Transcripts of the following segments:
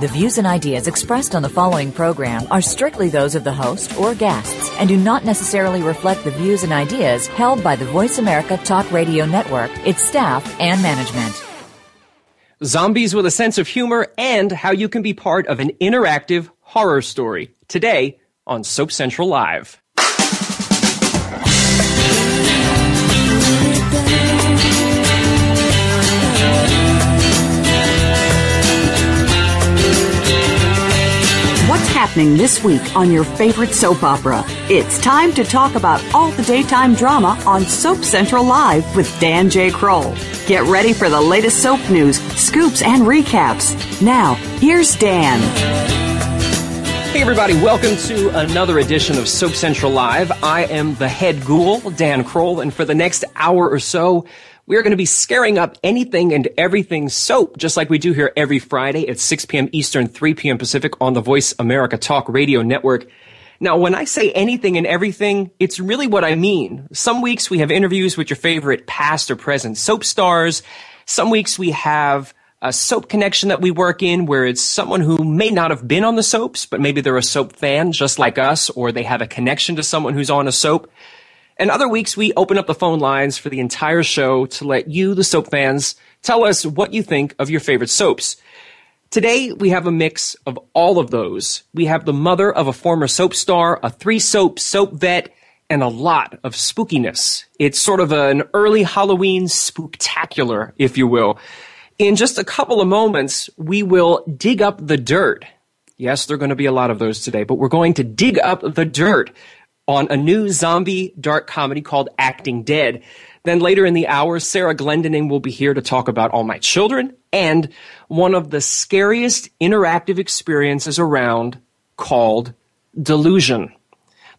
The views and ideas expressed on the following program are strictly those of the host or guests and do not necessarily reflect the views and ideas held by the Voice America Talk Radio Network, its staff, and management. Zombies with a sense of humor and how you can be part of an interactive horror story. Today on Soap Central Live. Happening this week on your favorite soap opera? It's time to talk about all the daytime drama on Soap Central Live with Dan J. Kroll. Get ready for the latest soap news, scoops, and recaps. Now, here's Dan. Hey, everybody, welcome to another edition of Soap Central Live. I am the head ghoul, Dan Kroll, and for the next hour or so, we are going to be scaring up anything and everything soap, just like we do here every Friday at 6 p.m. Eastern, 3 p.m. Pacific on the Voice America Talk Radio Network. Now, when I say anything and everything, it's really what I mean. Some weeks we have interviews with your favorite past or present soap stars. Some weeks we have a soap connection that we work in where it's someone who may not have been on the soaps, but maybe they're a soap fan just like us, or they have a connection to someone who's on a soap. And other weeks, we open up the phone lines for the entire show to let you, the soap fans, tell us what you think of your favorite soaps. Today, we have a mix of all of those. We have the mother of a former soap star, a three soap soap vet, and a lot of spookiness. It's sort of an early Halloween spooktacular, if you will. In just a couple of moments, we will dig up the dirt. Yes, there are going to be a lot of those today, but we're going to dig up the dirt on a new zombie dark comedy called Acting Dead. Then later in the hour, Sarah Glendening will be here to talk about All My Children and one of the scariest interactive experiences around called Delusion.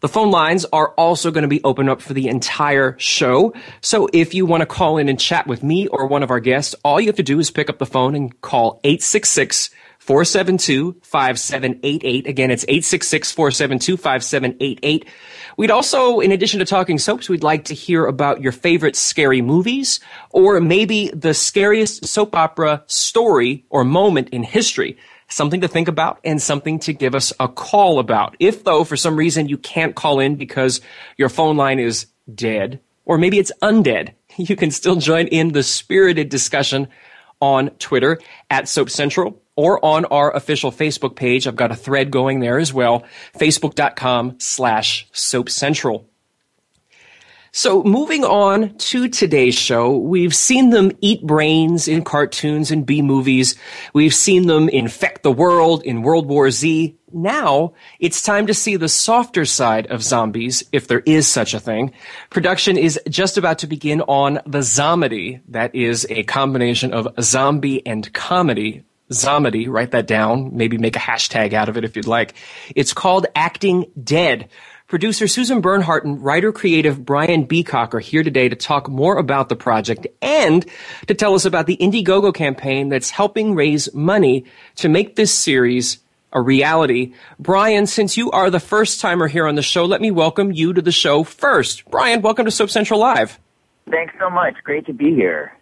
The phone lines are also going to be open up for the entire show. So if you want to call in and chat with me or one of our guests, all you have to do is pick up the phone and call 866 472 5788. Again, it's 866 472 5788. We'd also, in addition to talking soaps, we'd like to hear about your favorite scary movies or maybe the scariest soap opera story or moment in history. Something to think about and something to give us a call about. If though, for some reason you can't call in because your phone line is dead or maybe it's undead, you can still join in the spirited discussion on Twitter at Soap Central or on our official Facebook page. I've got a thread going there as well. Facebook.com slash Soap Central. So moving on to today's show, we've seen them eat brains in cartoons and B movies. We've seen them infect the world in World War Z. Now it's time to see the softer side of zombies, if there is such a thing. Production is just about to begin on the Zomedy. That is a combination of zombie and comedy. Zomedy, write that down. Maybe make a hashtag out of it if you'd like. It's called Acting Dead. Producer Susan Bernhardt and writer creative Brian Beacock are here today to talk more about the project and to tell us about the Indiegogo campaign that's helping raise money to make this series a reality. Brian, since you are the first timer here on the show, let me welcome you to the show first. Brian, welcome to Soap Central Live. Thanks so much. Great to be here.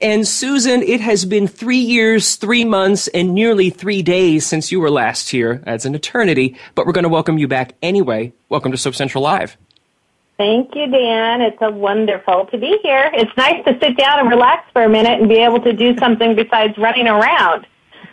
And Susan, it has been three years, three months, and nearly three days since you were last here. That's an eternity, but we're going to welcome you back anyway. Welcome to Soap Central Live. Thank you, Dan. It's a wonderful to be here. It's nice to sit down and relax for a minute and be able to do something besides running around.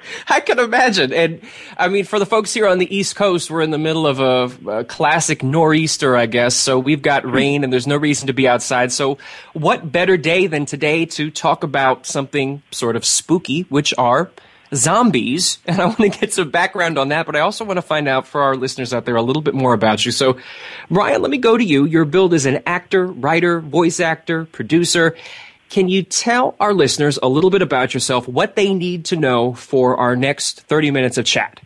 I can imagine. And I mean, for the folks here on the East Coast, we're in the middle of a, a, classic nor'easter, I guess. So we've got hmm. rain and there's no reason to be outside. So what better day than today to talk about something sort of spooky, which are zombies. And I want to get some background on that, but I also want to find out for our listeners out there a little bit more about you. So, Brian, let me go to you. Your build is an actor, writer, voice actor, producer. Can you tell our listeners a little bit about yourself, what they need to know for our next 30 minutes of chat?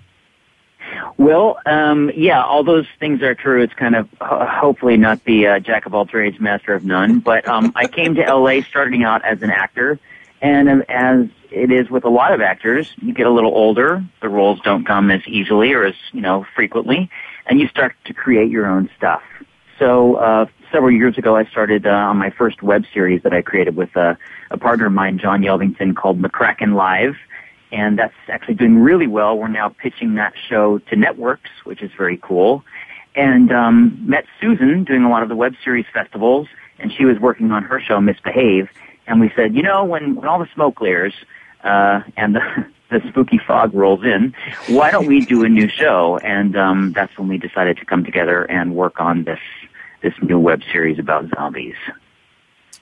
Well, um, yeah, all those things are true. It's kind of uh, hopefully not the uh, jack of all trades, master of none. But um, I came to LA starting out as an actor, And um, as it is with a lot of actors, you get a little older, the roles don't come as easily or as, you know, frequently, and you start to create your own stuff. So, uh, several years ago, I started uh, on my first web series that I created with uh, a partner of mine, John Yelvington, called McCracken Live. And that's actually doing really well. We're now pitching that show to networks, which is very cool. And um, met Susan doing a lot of the web series festivals, and she was working on her show, Miss Behave. And we said, you know, when, when all the smoke clears uh, and the, the spooky fog rolls in, why don't we do a new show? And um, that's when we decided to come together and work on this this new web series about zombies.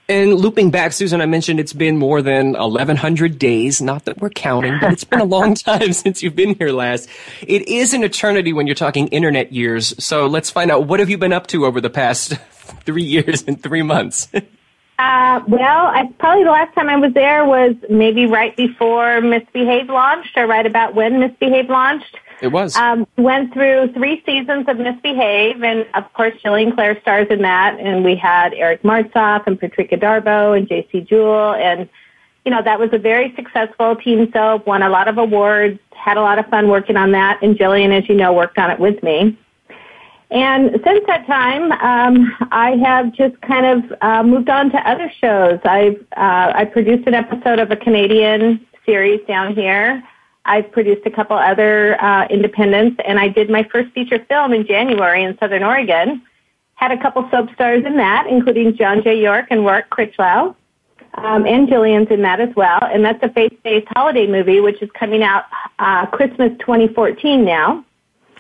And looping back, Susan, I mentioned it's been more than 1,100 days. Not that we're counting, but it's been a long time since you've been here last. It is an eternity when you're talking internet years. So let's find out what have you been up to over the past three years and three months? Uh, well, I, probably the last time I was there was maybe right before Miss Behave launched, or right about when Miss Behave launched. It was. Um, went through three seasons of Miss Behave, and of course, Jillian Clare stars in that. And we had Eric Martsolf and Patrika Darbo and J.C. Jewell, and you know that was a very successful teen soap. Won a lot of awards. Had a lot of fun working on that. And Jillian, as you know, worked on it with me. And since that time, um, I have just kind of uh, moved on to other shows. I've uh, I produced an episode of a Canadian series down here. I've produced a couple other uh, independents, and I did my first feature film in January in Southern Oregon. Had a couple soap stars in that, including John J. York and Warwick Critchlow. Um, and Jillian's in that as well. And that's a faith-based holiday movie, which is coming out uh, Christmas 2014 now.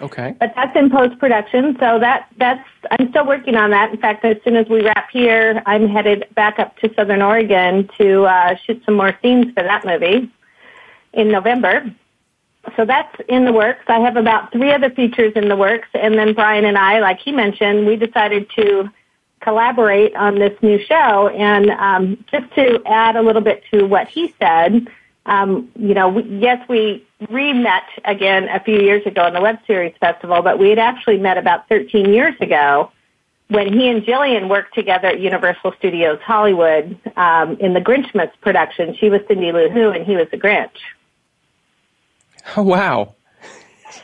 Okay. But that's in post-production, so that that's I'm still working on that. In fact, as soon as we wrap here, I'm headed back up to Southern Oregon to uh, shoot some more scenes for that movie in November. So that's in the works. I have about three other features in the works, and then Brian and I, like he mentioned, we decided to collaborate on this new show. And um, just to add a little bit to what he said, um, you know, we, yes, we re-met again a few years ago in the Web Series Festival, but we had actually met about 13 years ago when he and Jillian worked together at Universal Studios Hollywood um, in the Grinchmas production. She was Cindy Lou Who, and he was the Grinch. Oh, wow.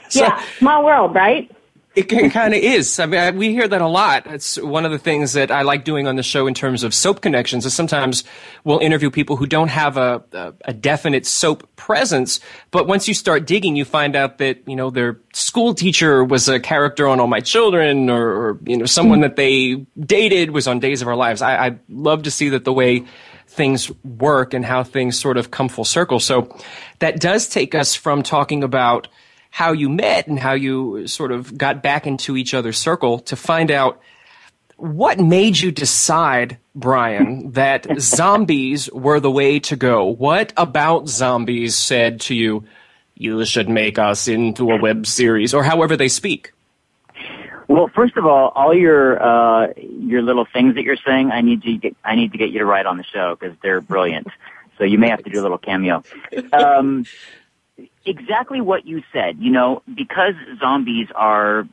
So, yeah, small world, right? It kind of is. I mean, we hear that a lot. It's one of the things that I like doing on the show in terms of soap connections. Is sometimes we'll interview people who don't have a, a, a definite soap presence, but once you start digging, you find out that you know their school teacher was a character on All My Children, or, or you know someone that they dated was on Days of Our Lives. I, I love to see that the way things work and how things sort of come full circle. So that does take us from talking about how you met and how you sort of got back into each other's circle to find out what made you decide, Brian, that zombies were the way to go? What about zombies said to you, you should make us into a web series, or however they speak? Well, first of all, all your uh, your little things that you're saying, I need to get I need to get you to write on the show because they're brilliant. so you may have to do a little cameo. Um, exactly what you said. You know, because zombies are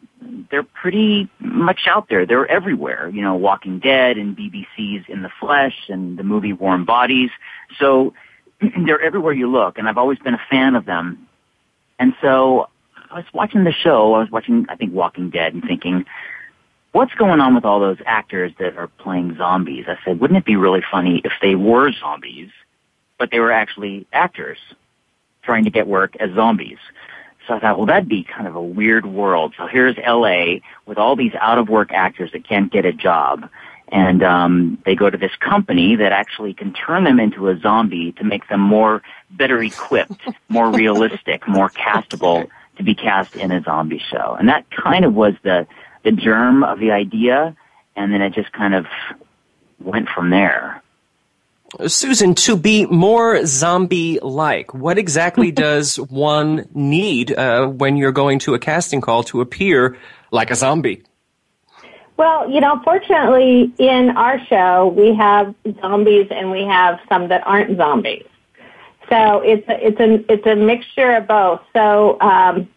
they're pretty much out there. They're everywhere. You know, Walking Dead and BBC's In the Flesh and the movie Warm Bodies. So they're everywhere you look, and I've always been a fan of them. And so I was watching the show. I was watching, I think, Walking Dead, and thinking, what's going on with all those actors that are playing zombies? I said, wouldn't it be really funny if they were zombies, but they were actually actors trying to get work as zombies? So I thought, well, that'd be kind of a weird world. So here's LA with all these out of work actors that can't get a job. And um, they go to this company that actually can turn them into a zombie to make them more better equipped, more realistic, more castable to be cast in a zombie show. And that kind of was the, the germ of the idea, and then it just kind of went from there. Susan, to be more zombie-like, what exactly does one need uh, when you're going to a casting call to appear like a zombie? Well, you know, fortunately, in our show, we have zombies and we have some that aren't zombies. So it's a, it's a it's a mixture of both. So um,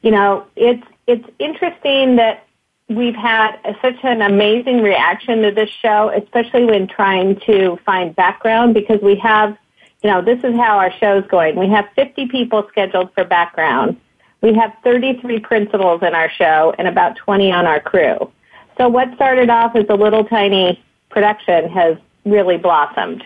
you know, it's it's interesting that we've had such an amazing reaction to this show, especially when trying to find background because we have you know, this is how our show's going. We have 50 people scheduled for background. We have 33 principals in our show and about 20 on our crew. So what started off as a little tiny production has really blossomed.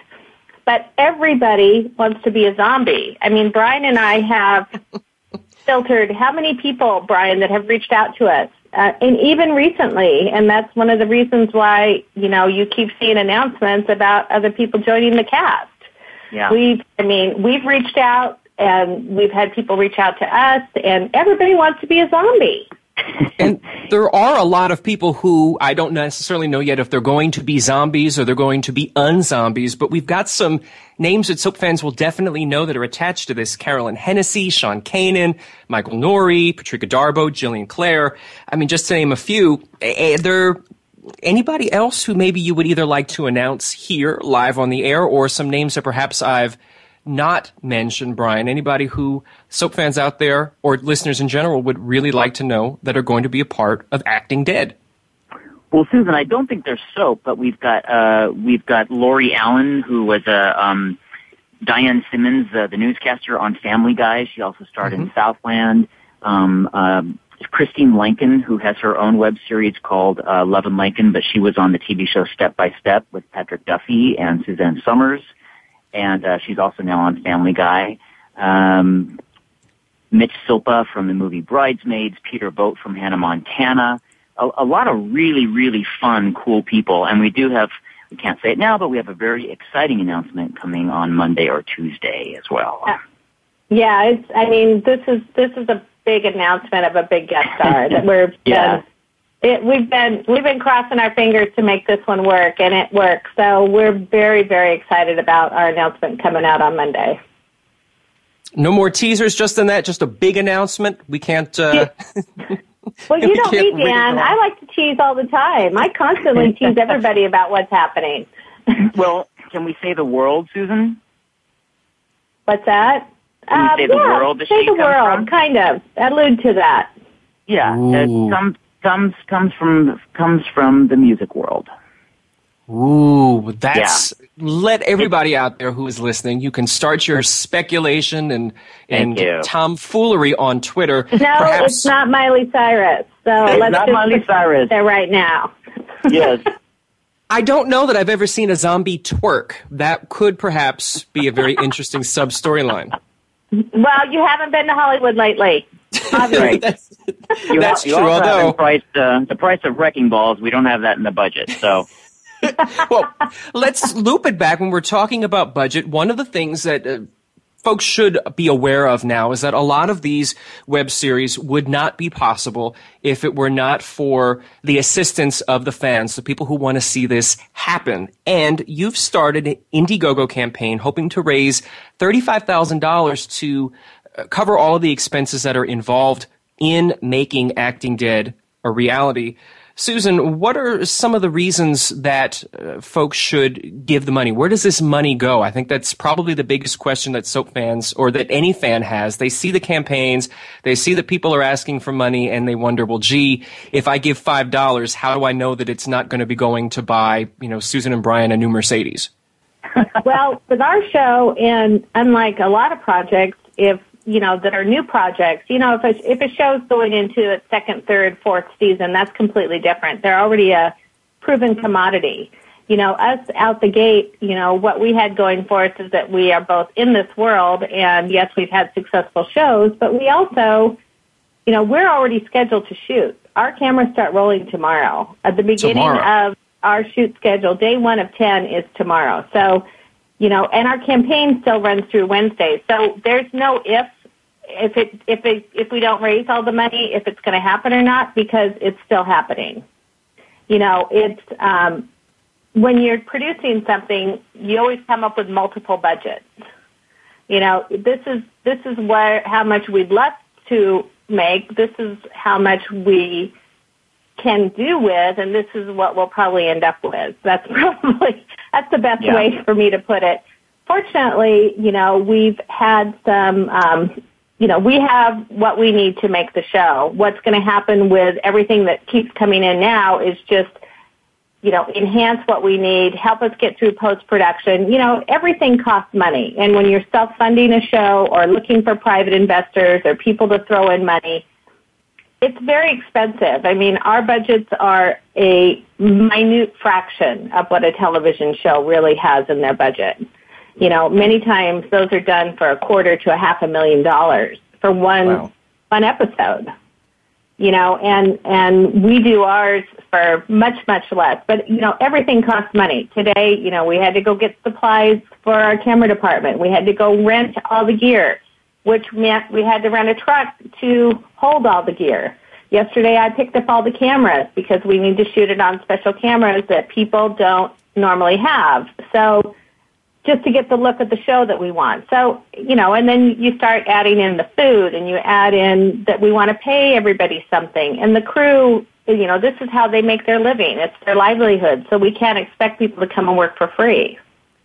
But everybody wants to be a zombie. I mean, Brian and I have filtered how many people, Brian, that have reached out to us, uh, and even recently. And that's one of the reasons why you know you keep seeing announcements about other people joining the cast. Yeah. We've, I mean, we've reached out and we've had people reach out to us, and everybody wants to be a zombie. And there are a lot of people who I don't necessarily know yet if they're going to be zombies or they're going to be unzombies, but we've got some names that soap fans will definitely know that are attached to this. Carolyn Hennessy, Sean Kanan, Michael Nouri, Patricia Darbo, Jillian Clare. I mean, just to name a few. Are there anybody else who maybe you would either like to announce here live on the air or some names that perhaps I've not mention, Brian, anybody who soap fans out there or listeners in general would really like to know that are going to be a part of Acting Dead? Well, Susan, I don't think there's soap, but we've got uh, we've got Lori Alan, who was a uh, um, Diane Simmons, uh, the newscaster on Family Guy. She also starred mm-hmm. in Southland. Um, uh, Christine Lakin, who has her own web series called uh, Love and Lincoln, but she was on the TV show Step by Step with Patrick Duffy and Suzanne Somers and uh, she's also now on Family Guy. Um, Mitch Silpa from the movie Bridesmaids, Peter Boat from Hannah Montana. A, a lot of really, really fun, cool people, and we do have. We can't say it now, but we have a very exciting announcement coming on Monday or Tuesday as well. Yeah, it's. I mean, this is this is a big announcement of a big guest star that we're yeah. It, we've been we've been crossing our fingers to make this one work, and it works. So we're very very excited about our announcement coming out on Monday. No more teasers, just in that, just a big announcement. We can't. Uh, well, you don't need Dan. I like to tease all the time. I constantly tease everybody about what's happening. well, can we say the world, Susan? What's that? Can we uh, say the yeah, world? say the world, from? kind of. Allude to that. Yeah, uh, some comes comes from comes from the music world. Ooh, that's yeah. let everybody out there who is listening. You can start your speculation and and tomfoolery on Twitter. No, Perhaps, it's not Miley Cyrus. So it's let's not Miley Cyrus there right now. yes. I don't know that I've ever seen a zombie twerk. That could perhaps be a very interesting sub storyline. Well, you haven't been to Hollywood lately. Right. that's, you that's ha- you true. Also although price, uh, the price of wrecking balls, we don't have that in the budget. So. well, let's loop it back when we're talking about budget. One of the things that uh, folks should be aware of now is that a lot of these web series would not be possible if it were not for the assistance of the fans, the people who want to see this happen. And you've started an Indiegogo campaign hoping to raise $35,000 to cover all of the expenses that are involved in making Acting Dead a reality. Susan, what are some of the reasons that uh, folks should give the money? Where does this money go? I think that's probably the biggest question that soap fans or that any fan has. They see the campaigns, they see that people are asking for money, and they wonder, well, gee, if I give five dollars, how do I know that it's not going to be going to buy, you know, Susan and Brian a new Mercedes? well, with our show, and unlike a lot of projects, if you know, that are new projects. You know, if a, if a show's going into its second, third, fourth season, that's completely different. They're already a proven commodity. You know, us out the gate, you know, what we had going for us is that we are both in this world and yes, we've had successful shows, but we also, you know, we're already scheduled to shoot. Our cameras start rolling tomorrow. At the beginning tomorrow. of our shoot schedule, day one of 10 is tomorrow. So, you know, and our campaign still runs through Wednesday. So there's no if if it if it if we don't raise all the money, if it's going to happen or not, because it's still happening. You know, it's um, when you're producing something, you always come up with multiple budgets. You know, this is this is where how much we'd love to make. This is how much we can do with, and this is what we'll probably end up with. That's probably that's the best yeah. way for me to put it. Fortunately, you know, we've had some um, you know, we have what we need to make the show. What's going to happen with everything that keeps coming in now is just you know, enhance what we need, help us get through post-production. You know, everything costs money. And when you're self-funding a show or looking for private investors or people to throw in money, it's very expensive. I mean, our budgets are a minute fraction of what a television show really has in their budget. You know, many times those are done for a quarter to a half a million dollars for one wow. one episode. You know, and and we do ours for much much less. But you know, everything costs money. Today, you know, we had to go get supplies for our camera department. We had to go rent all the gear which meant we had to rent a truck to hold all the gear. Yesterday I picked up all the cameras because we need to shoot it on special cameras that people don't normally have. So just to get the look of the show that we want. So, you know, and then you start adding in the food and you add in that we want to pay everybody something and the crew, you know, this is how they make their living. It's their livelihood. So we can't expect people to come and work for free.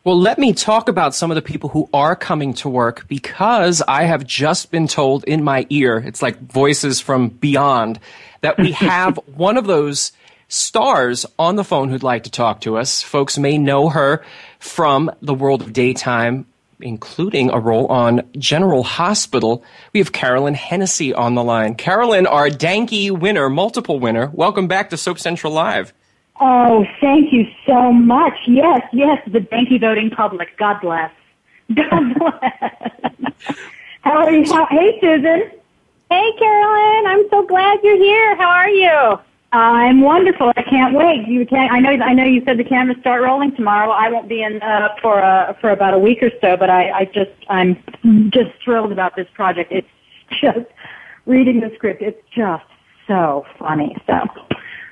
Well, let me talk about some of the people who are coming to work because I have just been told in my ear, it's like voices from beyond, that we have one of those stars on the phone who'd like to talk to us. Folks may know her from the world of daytime, including a role on General Hospital. We have Carolyn Hennessy on the line. Carolyn, our Danky winner, multiple winner. Welcome back to Soap Central Live. Oh, thank you so much. Yes, yes, the Danky voting public. God bless. God bless. How are you? How, hey, Susan. Hey, Carolyn. I'm so glad you're here. How are you? I'm wonderful. I can't wait. You can I know. I know you said the cameras start rolling tomorrow. I won't be in uh, for uh, for about a week or so, but I, I just I'm just thrilled about this project. It's just reading the script. It's just so funny. So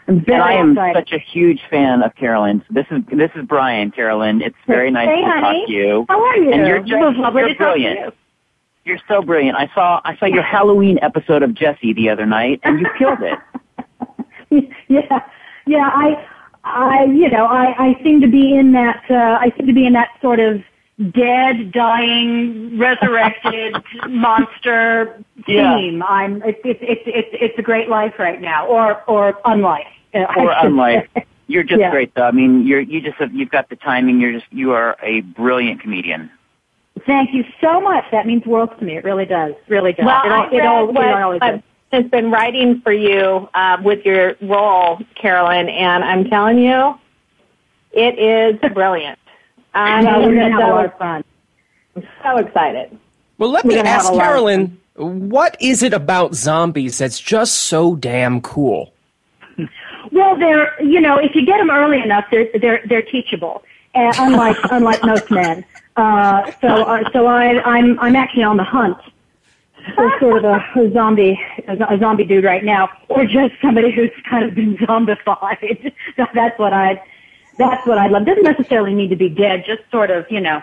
and I am such a huge fan of Carolyn. This is this is Brian, Carolyn. It's very nice hey, to honey. talk to you. How are you? And you're just you're brilliant. You. are so brilliant. I saw I saw your Halloween episode of Jessie the other night, and you killed it. yeah, yeah. I I you know I I seem to be in that uh, I seem to be in that sort of dead, dying, resurrected monster theme. Yeah. I'm it's it's it's it's it's a great life right now, or or unlife. Or unlife. You're just yeah. great, though. I mean, you're you just have, you've got the timing. You're just you are a brilliant comedian. Thank you so much. That means worlds to me. It really does. Really does. Well, it, all, it, all, it always does has been writing for you uh, with your role, Carolyn, and I'm telling you, it is brilliant. I'm yeah, we're going to have a lot of fun. I'm so excited. Well, let we're me ask Carolyn, what is it about zombies that's just so damn cool? Well, they're you know if you get them early enough, they're they're they're teachable, uh, unlike unlike most men. Uh, so uh, so I I'm I'm actually on the hunt for sort of a, a zombie a, a zombie dude right now, or just somebody who's kind of been zombified. That's what I that's what I love. Doesn't necessarily need to be dead, just sort of, you know,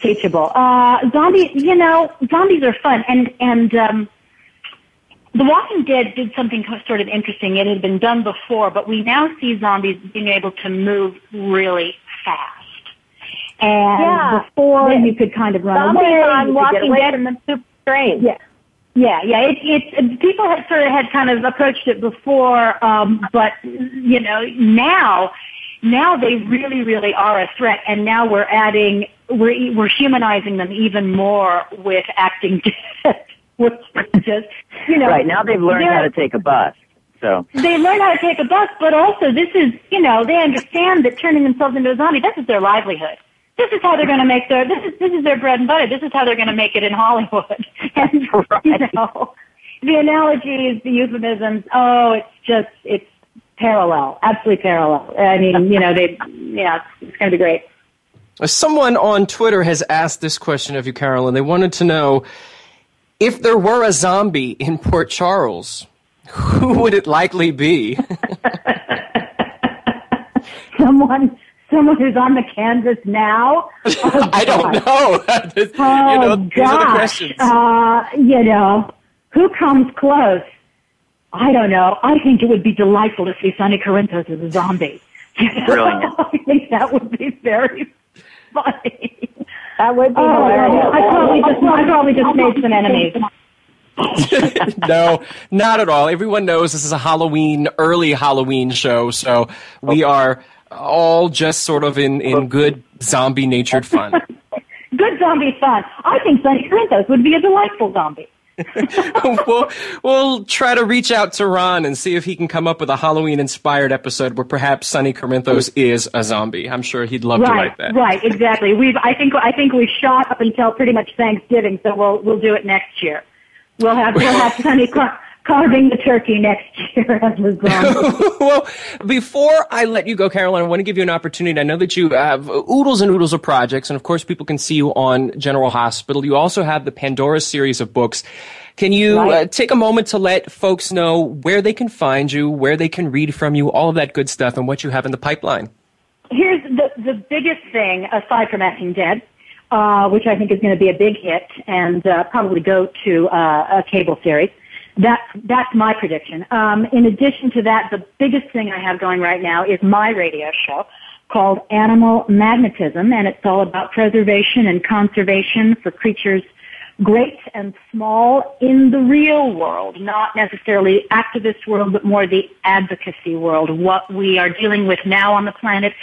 teachable. Uh, zombies, you know, zombies are fun. And, and, um, The Walking Dead did something sort of interesting. It had been done before, but we now see zombies being able to move really fast. And yeah. before yeah. you could kind of run zombies away. on Walking Dead and the super strange. Yeah. Yeah, yeah. It, it, people had sort of had kind of approached it before, um, but you know now now they really, really are a threat, and now we're adding, we're, we're humanizing them even more with acting dead, which just, you know. Right, now they've learned how to take a bus. So. They learn how to take a bus, but also this is, you know, they understand that turning themselves into a zombie, this is their livelihood. This is how they're going to make their, this is, this is their bread and butter. This is how they're going to make it in Hollywood. and, right. you know, the analogies, the euphemisms, oh, it's just, it's parallel, absolutely parallel. I mean, you know, they, yeah, it's going to be great. Someone on Twitter has asked this question of you, Carolyn. They wanted to know if there were a zombie in Port Charles, who would it likely be? someone, someone who's on the canvas now. Oh, I don't know. oh, you know, gosh. are the questions. Uh, you know, who comes close? I don't know. I think it would be delightful to see Sonny Corinthos as a zombie. Brilliant. I think that would be very funny. That would be oh, hilarious. I probably just, I probably just made some enemies. no, not at all. Everyone knows this is a Halloween, early Halloween show, so we are all just sort of in, in good zombie natured fun. Good zombie fun. I think Sonny Corinthos would be a delightful zombie. we'll, we'll try to reach out to Ron and see if he can come up with a Halloween inspired episode where perhaps Sonny Corinthos is a zombie. I'm sure he'd love right, to write that. Right, exactly. We've I think I think we've shot up until pretty much Thanksgiving, so we'll we'll do it next year. We'll have we'll have Sonny carving the turkey next year as a zombie. well, before I let you go, Caroline, I want to give you an opportunity. I know that you have oodles and oodles of projects, and of course, people can see you on General Hospital. You also have the Pandora series of books. Can you uh, take a moment to let folks know where they can find you, where they can read from you, all of that good stuff, and what you have in the pipeline? Here's the the biggest thing aside from Acting Dead, uh, which I think is going to be a big hit and uh, probably go to uh, a cable series. That's that's my prediction. Um, in addition to that, the biggest thing I have going right now is my radio show called Animal Magnetism, and it's all about preservation and conservation for creatures great and small in the real world, not necessarily activist world, but more the advocacy world, what we are dealing with now on the planet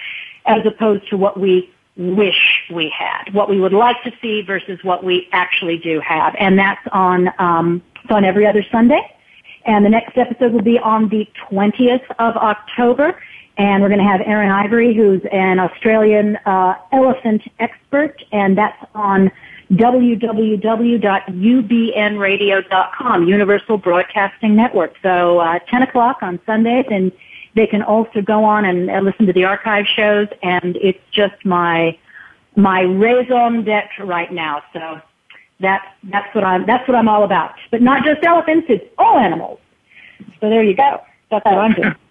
as opposed to what we wish we had, what we would like to see versus what we actually do have. And that's on, um, it's on every other Sunday. And the next episode will be on the 20th of October. And we're going to have Erin Ivory, who's an Australian uh, elephant expert, and that's on www.ubnradio.com, Universal Broadcasting Network. So uh, 10 o'clock on Sundays, and they can also go on and uh, listen to the archive shows. And it's just my my raison d'être right now. So that's that's what I'm that's what I'm all about. But not just elephants; it's all animals. So there you go. That's what I'm doing.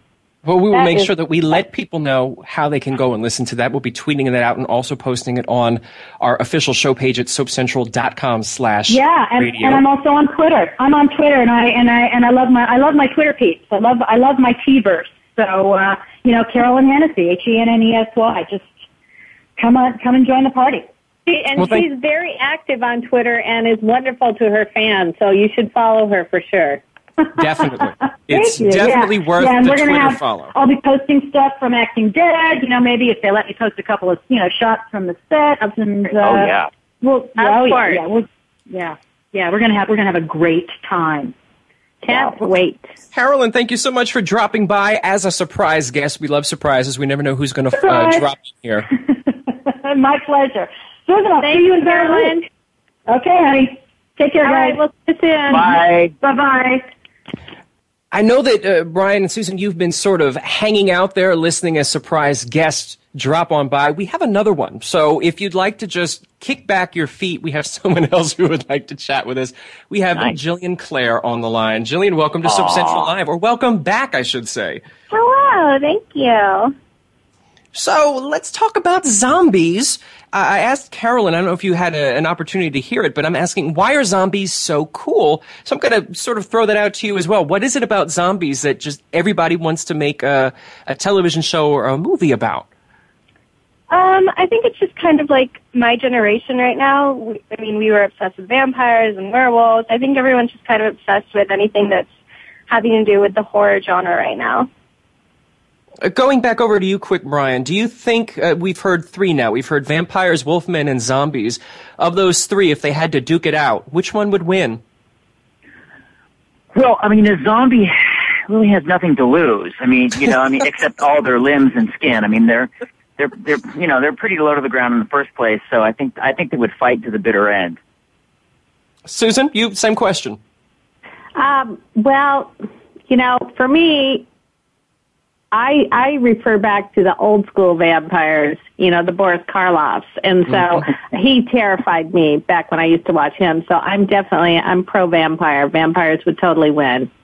Well, we will That make is- sure that we let people know how they can go and listen to that. We'll be tweeting that out and also posting it on our official show page at soapcentral.com slash Yeah, and, radio. and I'm also on Twitter. I'm on Twitter, and I and I and I love my I love my Twitter peeps. I love I love my T-verse. So uh, you know, Carolyn Hennessy, H E N N E S Y. Just come on, come and join the party. She, and Well, thank- she's very active on Twitter and is wonderful to her fans, so you should follow her for sure. Definitely. It's you. definitely yeah. worth yeah, and the we're gonna Twitter have, follow. I'll be posting stuff from Acting Dead. You know, maybe if they let me post a couple of you know shots from the set. And, uh, oh yeah. Well, yeah, oh, yeah, course. yeah, we'll, yeah, yeah. We're gonna have we're gonna have a great time. Can't wait. Carolyn, thank you so much for dropping by as a surprise guest. We love surprises. We never know who's going to uh, drop in here. My pleasure. Susan, I'll Thank see you you, in Beverly Carolyn. Hills. Okay, honey. Take care, All right, guys. we'll see you soon. Bye. Bye bye. I know that uh, Brian and Susan, you've been sort of hanging out there, listening as surprise guests drop on by. We have another one, so if you'd like to just kick back your feet, we have someone else who would like to chat with us. We have Nice. Jillian Clare on the line. Jillian, welcome to Soap Central Live, or welcome back, I should say. Hello, thank you. So let's talk about zombies. I asked Carolyn, I don't know if you had a, an opportunity to hear it, but I'm asking, why are zombies so cool? So I'm going to sort of throw that out to you as well. What is it about zombies that just everybody wants to make a, a television show or a movie about? Um, I think it's just kind of like my generation right now. We, I mean, we were obsessed with vampires and werewolves. I think everyone's just kind of obsessed with anything that's having to do with the horror genre right now. Uh, Going back over to you quick, Brian, do you think uh, we've heard three now? We've heard vampires, wolfmen, and zombies. Of those three, if they had to duke it out, which one would win? Well, I mean, a zombie really has nothing to lose. I mean, you know, I mean, except all their limbs and skin. I mean, they're they're they're you know they're pretty low to the ground in the first place. So I think I think they would fight to the bitter end. Susan, you same question. Um, well, you know, for me, I I refer back to the old school vampires, you know, the Boris Karloffs, and so mm-hmm. he terrified me back when I used to watch him. So I'm definitely I'm pro vampire. Vampires would totally win.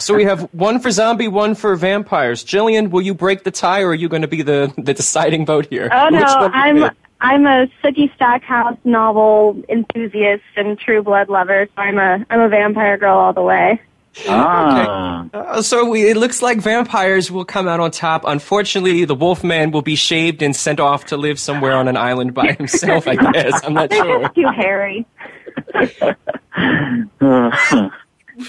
So we have one for zombie, one for vampires. Jillian, will you break the tie, or are you going to be the, the deciding vote here? Oh no, Which one would I'm? I'm a Sookie Stackhouse novel enthusiast and true blood lover. So I'm a I'm a vampire girl all the way. Ah, Uh, so we, it looks like vampires will come out on top. Unfortunately, the Wolfman will be shaved and sent off to live somewhere on an island by himself. I guess I'm not They're sure. just too hairy.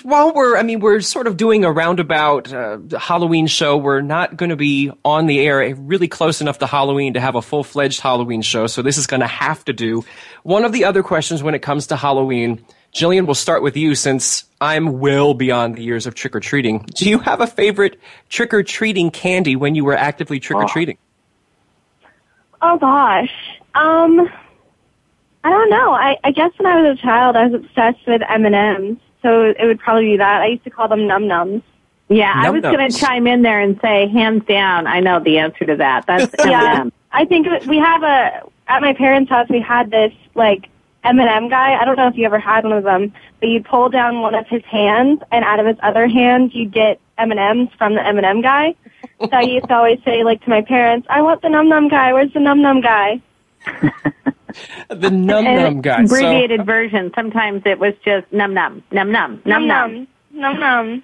while we're, I mean, we're sort of doing a roundabout uh, Halloween show. We're not going to be on the air really close enough to Halloween to have a full fledged Halloween show. So this is going to have to do. One of the other questions when it comes to Halloween, Jillian, we'll start with you since I'm well beyond the years of trick or treating. Do you have a favorite trick or treating candy when you were actively trick or treating? Oh gosh. Um, I don't know. I, I guess when I was a child, I was obsessed with M and M's, so it would probably be that. I used to call them num nums. Yeah, I was going to chime in there and say, hands down, I know the answer to that. That's Yeah. I think we have a at my parents' house. We had this like M and m guy. I don't know if you ever had one of them, but you'd pull down one of his hands, and out of his other hand, you'd get M and M's from the M and m guy. So I used to always say like to my parents, "I want the num num guy. Where's the num num guy?" The num And num guy. So- abbreviated version. Sometimes it was just num num, num num, num num. num num.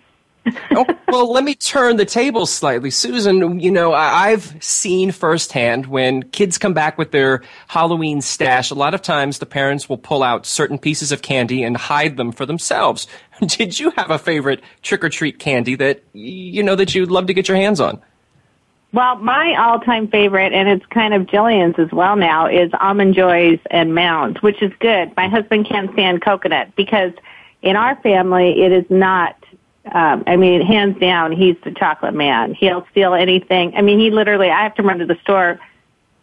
Oh, well, let me turn the table slightly. Susan, you know, I- I've seen firsthand when kids come back with their Halloween stash, a lot of times the parents will pull out certain pieces of candy and hide them for themselves. Did you have a favorite trick or treat candy that, you know, that you'd love to get your hands on? Well, my all-time favorite, and it's kind of Jillian's as well now, is almond joys and mounds, which is good. My husband can't stand coconut because in our family it is not. Um, I mean, hands down, he's the chocolate man. He'll steal anything. I mean, he literally. I have to run to the store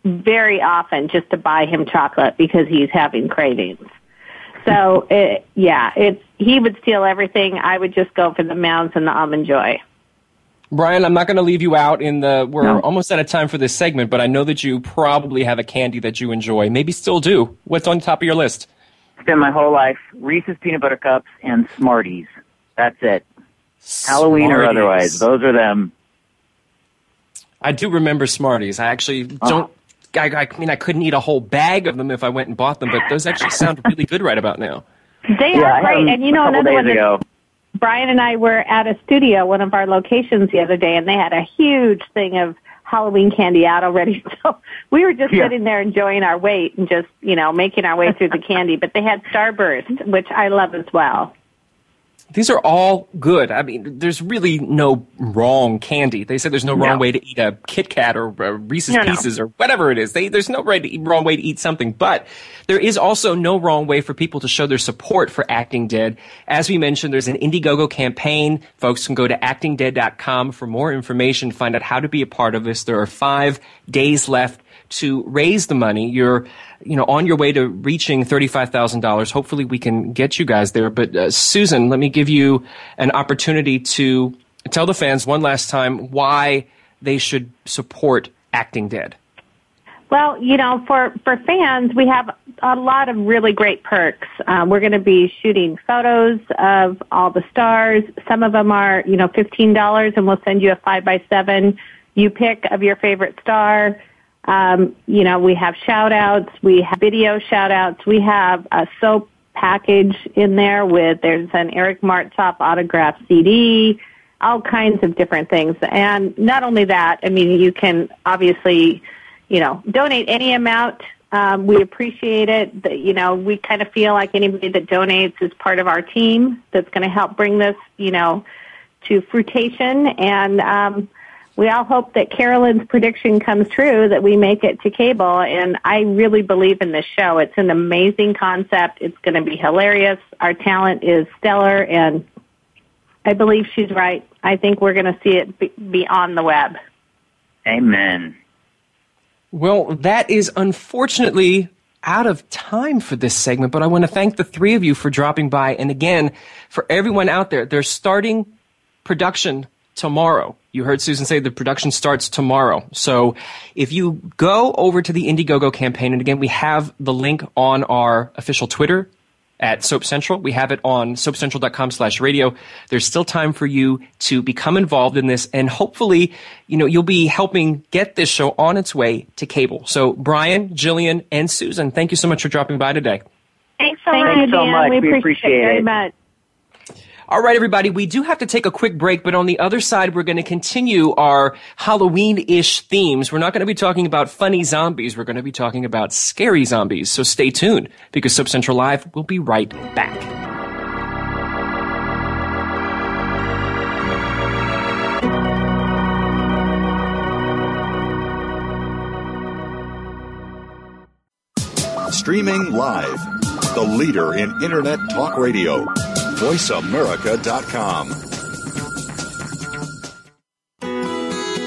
very often just to buy him chocolate because he's having cravings. So, it, yeah, it's he would steal everything. I would just go for the mounds and the almond joy. Brian, I'm not going to leave you out in the, we're No. almost out of time for this segment, but I know that you probably have a candy that you enjoy. Maybe still do. What's on top of your list? Spent my whole life Reese's peanut butter cups and Smarties. That's it. Halloween or otherwise, those are them. I do remember Smarties. I actually uh-huh. don't. I, I mean, I couldn't eat a whole bag of them if I went and bought them, but those actually sound really good right about now. They yeah, are had great, and you know another days one that ago. Brian and I were at a studio, one of our locations the other day, and they had a huge thing of Halloween candy out already. So we were just Yeah. sitting there enjoying our wait and just, you know, making our way through the candy. But they had Starburst, which I love as well. These are all good. I mean, there's really no wrong candy. They say there's no wrong way to eat a Kit Kat or uh, Reese's No, no. Pieces or whatever it is. They, there's no right to wrong way to eat something, but there is also no wrong way for people to show their support for Acting Dead. As we mentioned, there's an Indiegogo campaign. Folks can go to actingdead.com for more information, find out how to be a part of this. There are five days left to raise the money. You're, you know, on your way to reaching $35,000. Hopefully we can get you guys there. But uh, Susan, let me give you an opportunity to tell the fans one last time why they should support Acting Dead. Well, you know, for for fans, we have a lot of really great perks. Um, we're going to be shooting photos of all the stars. Some of them are, you know, fifteen dollars, and we'll send you a five by seven. You pick of your favorite star. Um, you know, we have shout outs. We have video shout outs. We have a soap package in there with there's an Eric Martsolf autograph CD, all kinds of different things. And not only that, I mean, you can obviously, you know, donate any amount. Um, we appreciate it. The, you know, we kind of feel like anybody that donates is part of our team that's going to help bring this, you know, to fruition. And um, we all hope that Carolyn's prediction comes true that we make it to cable. And I really believe in this show. It's an amazing concept. It's going to be hilarious. Our talent is stellar, and I believe she's right. I think we're going to see it be, be on the web. Amen. Well, that is unfortunately out of time for this segment, but I want to thank the three of you for dropping by. And again, for everyone out there, they're starting production tomorrow. You heard Susan say the production starts tomorrow. So if you go over to the Indiegogo campaign, and again, we have the link on our official Twitter at Soap Central. We have it on soapcentral.com slash radio. There's still time for you to become involved in this and hopefully, you know, you'll be helping get this show on its way to cable. So Brian, Jillian, and Susan, thank you so much for dropping by today. Thanks so Thank much. you, so much. We We appreciate, appreciate it very much. All right, everybody, we do have to take a quick break, but on the other side, we're going to continue our Halloween-ish themes. We're not going to be talking about funny zombies. We're going to be talking about scary zombies. So stay tuned because Soap Central Live will be right back. Streaming live, the leader in Internet Talk Radio VoiceAmerica.com.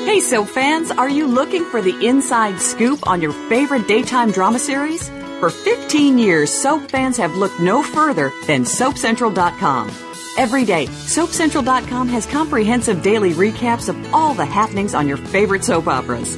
Hey, soap fans, are you looking for the inside scoop on your favorite daytime drama series? For 15 years, soap fans have looked no further than SoapCentral.com. Every day, SoapCentral.com has comprehensive daily recaps of all the happenings on your favorite soap operas.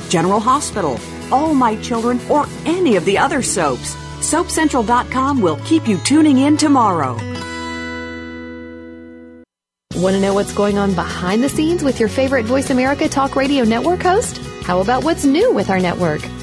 General Hospital, All My Children, or any of the other soaps, SoapCentral.com will keep you tuning in tomorrow. Want to know what's going on behind the scenes with your favorite Voice America Talk Radio Network host? How about what's new with our network?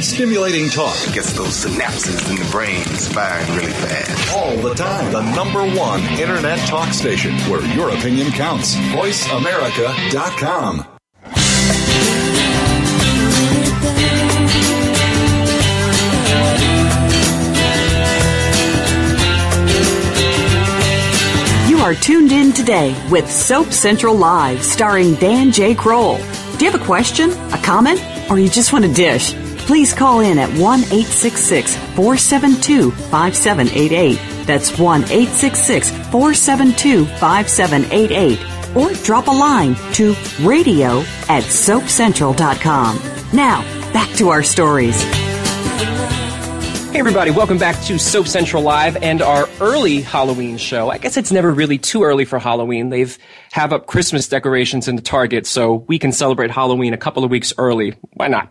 Stimulating talk gets those synapses in the brain firing really fast. all the time. The number one internet talk station where your opinion counts. VoiceAmerica.com. You are tuned in today with Soap Central Live, starring Dan J. Kroll. Do you have a question, a comment, or you just want a dish? Please call in at 1 866 472 5788. That's 1 866 472 5788. Or drop a line to radio at soapcentral.com. Now, back to our stories. Hey, everybody, welcome back to Soap Central Live and our early Halloween show. I guess it's never really too early for Halloween. They've have up Christmas decorations in the Target, so we can celebrate Halloween a couple of weeks early. Why not?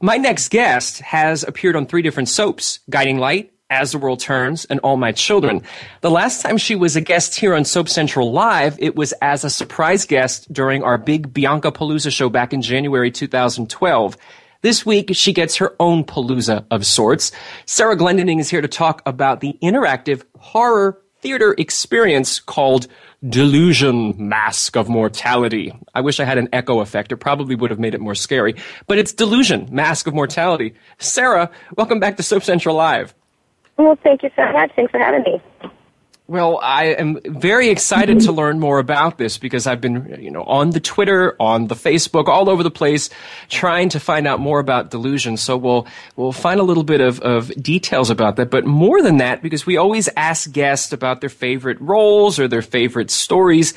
My next guest has appeared on three different soaps Guiding Light, As the World Turns, and All My Children. The last time she was a guest here on Soap Central Live, it was as a surprise guest during our big Bianca Palooza show back in January 2012. This week, she gets her own palooza of sorts. Sarah Glendening is here to talk about the interactive horror theater experience called Delusion Masque of Mortality. I wish I had an echo effect. It probably would have made it more scary. But it's Delusion Masque of Mortality. Sarah, welcome back to Soap Central Live. Well, thank you so much. Thanks for having me. Well, I am very excited to learn more about this because I've been, you know, on the Twitter, on the Facebook, all over the place, trying to find out more about delusion. So we'll we'll find a little bit of, of details about that. But more than that, because we always ask guests about their favorite roles or their favorite stories.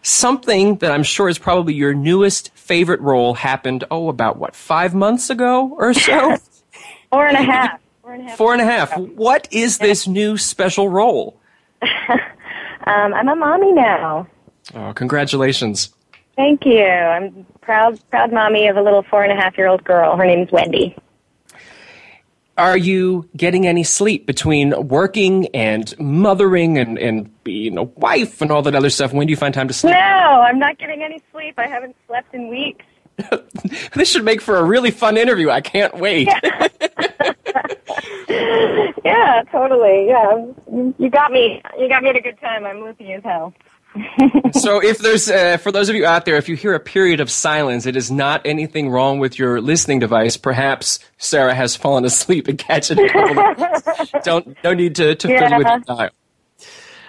Something that I'm sure is probably your newest favorite role happened, oh, about what, five months ago or so? Four and a half. Four and a half. Four and a half. What is this new special role? Um, I'm a mommy now. Oh, congratulations. Thank you. I'm proud, proud mommy of a little four and a half year old girl. Her name's Wendy. Are you getting any sleep between working and mothering and, and being a wife and all that other stuff? When do you find time to sleep? No, I'm not getting any sleep. I haven't slept in weeks. this should make for a really fun interview. I can't wait. Yeah, totally. Yeah, you, got me. You got me at a good time. I'm loopy as hell. so if there's uh, for those of you out there if you hear a period of silence it is not anything wrong with your listening device perhaps sarah has fallen asleep and catch it a couple of don't no need to, to fiddle with Yeah. your dial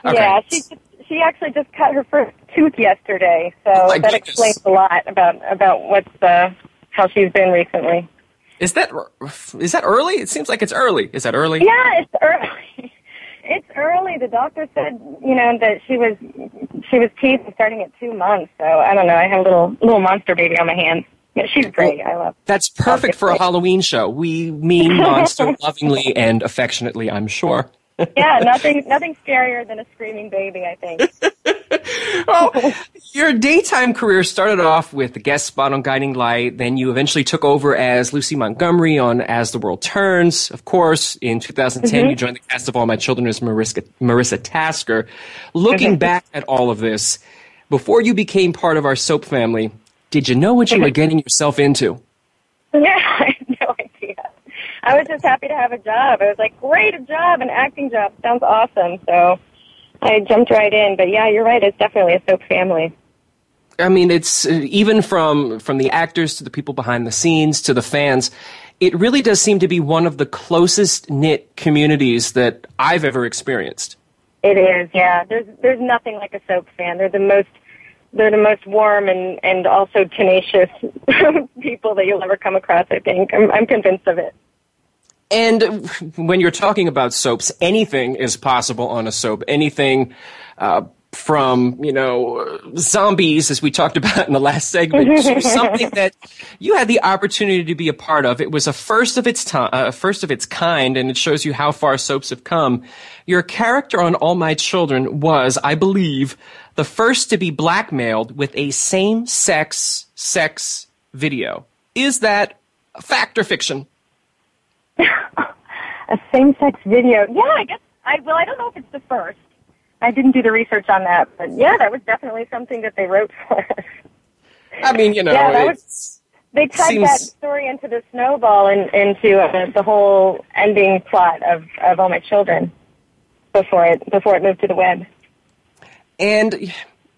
okay Yeah, she she actually just cut her first tooth yesterday, so Oh, that goodness. explains a lot about about what's uh, how she's been recently. Is that is that early it seems like it's early is that early Yeah, it's early. It's early. The doctor said, you know, that she was she was teething starting at two months. So I don't know. I have a little little monster baby on my hands. Yeah, she's great. I love. That's perfect for a Halloween show. We mean monster lovingly and affectionately, I'm sure. Yeah, nothing nothing scarier than a screaming baby. I think. well, your daytime career started off with a guest spot on Guiding Light. Then you eventually took over as Lucy Montgomery on As the World Turns. Of course, in 2010, Mm-hmm. you joined the cast of All My Children as Marissa, Marissa Tasker. Looking Mhm. back at all of this, before you became part of our soap family, did you know what you were getting yourself into? Yeah, I had no idea. I was just happy to have a job. I was like, great, a job, an acting job. Sounds awesome. So I jumped right in. But yeah, you're right. It's definitely a soap family. I mean, it's uh, even from from the actors to the people behind the scenes to the fans. It really does seem to be one of the closest knit communities that I've ever experienced. It is, yeah. There's there's nothing like a soap fan. They're the most they're the most warm and and also tenacious people that you'll ever come across. I think I'm I'm convinced of it. And when you're talking about soaps, anything is possible on a soap. Anything uh, from you know zombies, as we talked about in the last segment, to something that you had the opportunity to be a part of. It was a first of its time, uh, first of its kind, and it shows you how far soaps have come. Your character on All My Children was, I believe, the first to be blackmailed with a same-sex sex video. Is that fact or fiction? A same sex video. Yeah, I guess I well I don't know if it's the first. I didn't do the research on that, but yeah, that was definitely something that they wrote for us. I mean, you know, yeah, that it's, was, they tied seems- that story into the snowball and into uh, the whole ending plot of, of All My Children before it before it moved to the web. And,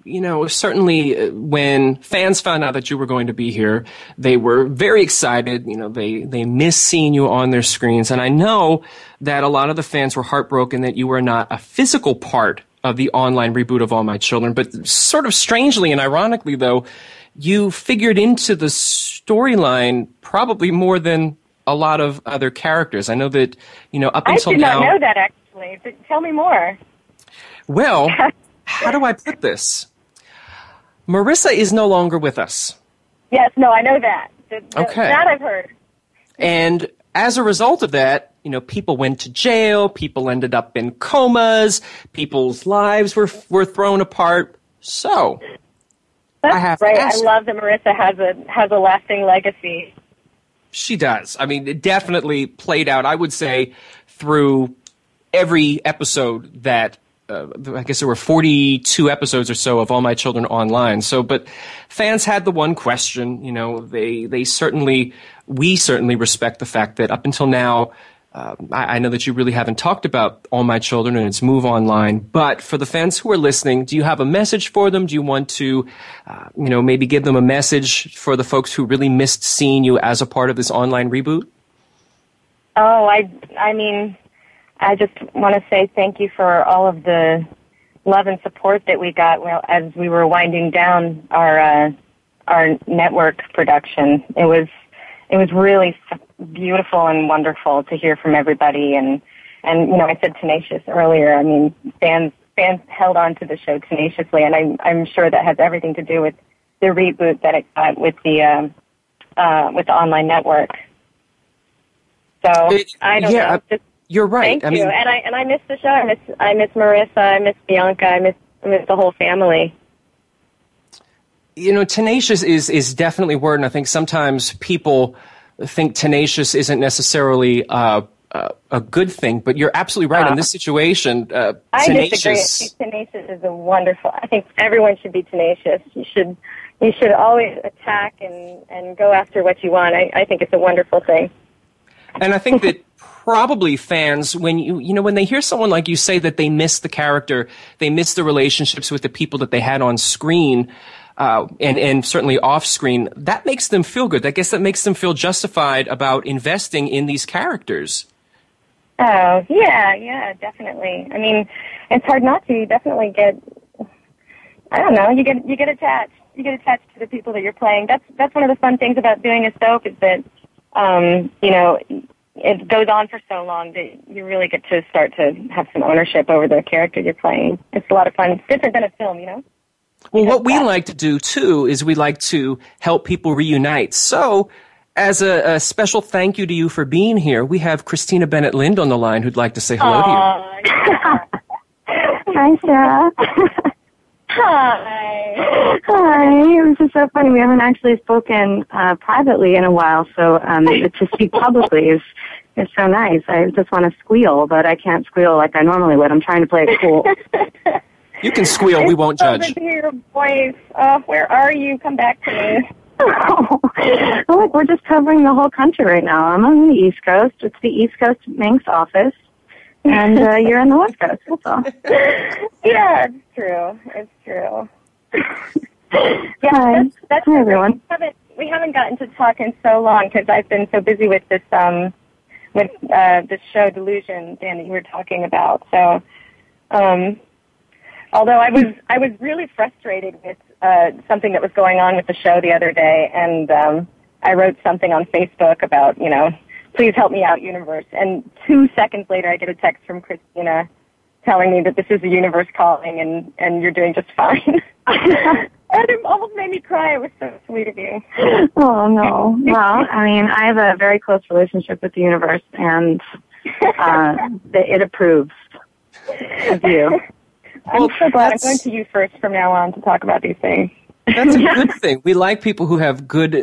you know, certainly uh, when fans found out that you were going to be here, they were very excited. You know, they, they missed seeing you on their screens. And I know that a lot of the fans were heartbroken that you were not a physical part of the online reboot of All My Children. But sort of strangely and ironically, though, you figured into the storyline probably more than a lot of other characters. I know that, you know, up I until did now. not know that actually. But tell me more. Well, how do I put this? Marissa is no longer with us. Yes, no, I know that. Th- th- Okay. That I've heard. And as a result of that, you know, people went to jail, people ended up in comas, people's lives were were thrown apart. So, That's I have to right. I love that Marissa has a has a lasting legacy. she does. I mean, it definitely played out, I would say, through every episode that uh, I guess there were 42 episodes or so of All My Children online. So, but fans had the one question, you know, they, they certainly, we certainly respect the fact that up until now, uh, I, I know that you really haven't talked about All My Children and its move online, but for the fans who are listening, do you have a message for them? Do you want to, uh, you know, maybe give them a message for the folks who really missed seeing you as a part of this online reboot? Oh, I I mean, I just want to say thank you for all of the love and support that we got as we were winding down our uh, our network production. It was it was really beautiful and wonderful to hear from everybody and and you know I said tenacious earlier. I mean fans fans held on to the show tenaciously, and I'm I'm sure that has everything to do with the reboot that it got with the um, uh, with the online network. So It- I don't yeah, know. Just You're right. Thank I you. mean, and I and I miss the show. I miss I miss Marissa. I miss Bianca. I miss I miss the whole family. you know, tenacious is is definitely a word, and I think sometimes people think tenacious isn't necessarily uh, uh, a good thing. But you're absolutely right in this situation. Uh, I disagree. tenacious. Tenacious is a wonderful. I think everyone should be tenacious. You should you should always attack and and go after what you want. I, I think it's a wonderful thing. And I think that probably fans, when you you know when they hear someone like you say that they miss the character, they miss the relationships with the people that they had on screen. Uh, and and certainly off screen, that makes them feel good. I guess that makes them feel justified about investing in these characters. Oh yeah, yeah, definitely. I mean, it's hard not to. You definitely get. I don't know. You get you get attached. You get attached to the people that you're playing. That's that's one of the fun things about doing a soap is that, um, you know, it goes on for so long that you really get to start to have some ownership over the character you're playing. It's a lot of fun. It's different than a film, you know. Well, what we like to do too is we like to help people reunite. So, as a, a, special thank you to you for being here, we have Christina Bennett Lind on the line who'd like to say hello Aww. to you. Hi, Sarah. Hi. Hi. It was just so funny. We haven't actually spoken uh, privately in a while, so um, to speak publicly is is so nice. I just want to squeal, but I can't squeal like I normally would. I'm trying to play it cool. you can squeal. We won't so judge. Good to hear your voice. Uh, where are you? Come back to me. oh, look, we're just covering the whole country right now. I'm on the East Coast. It's the East Coast Manx office and uh, you're on the West Coast. That's all. yeah, it's true. It's true. yeah, Hi. that's, that's Hi, everyone. We haven't, we haven't gotten to talk in so long because I've been so busy with this um with uh this show Delusion, Dan, that you were talking about. So, um, although I was I was really frustrated with uh something that was going on with the show the other day, and um, I wrote something on Facebook about you know please help me out, universe. And two seconds later, I get a text from Christina telling me that this is the universe calling and, and you're doing just fine. and it almost made me cry. It was so sweet of you. Oh, no. Well, I mean, I have a very close relationship with the universe and uh, it approves of you. I'm well, so glad I'm going to you first from now on to talk about these things. That's a good thing. We like people who have good,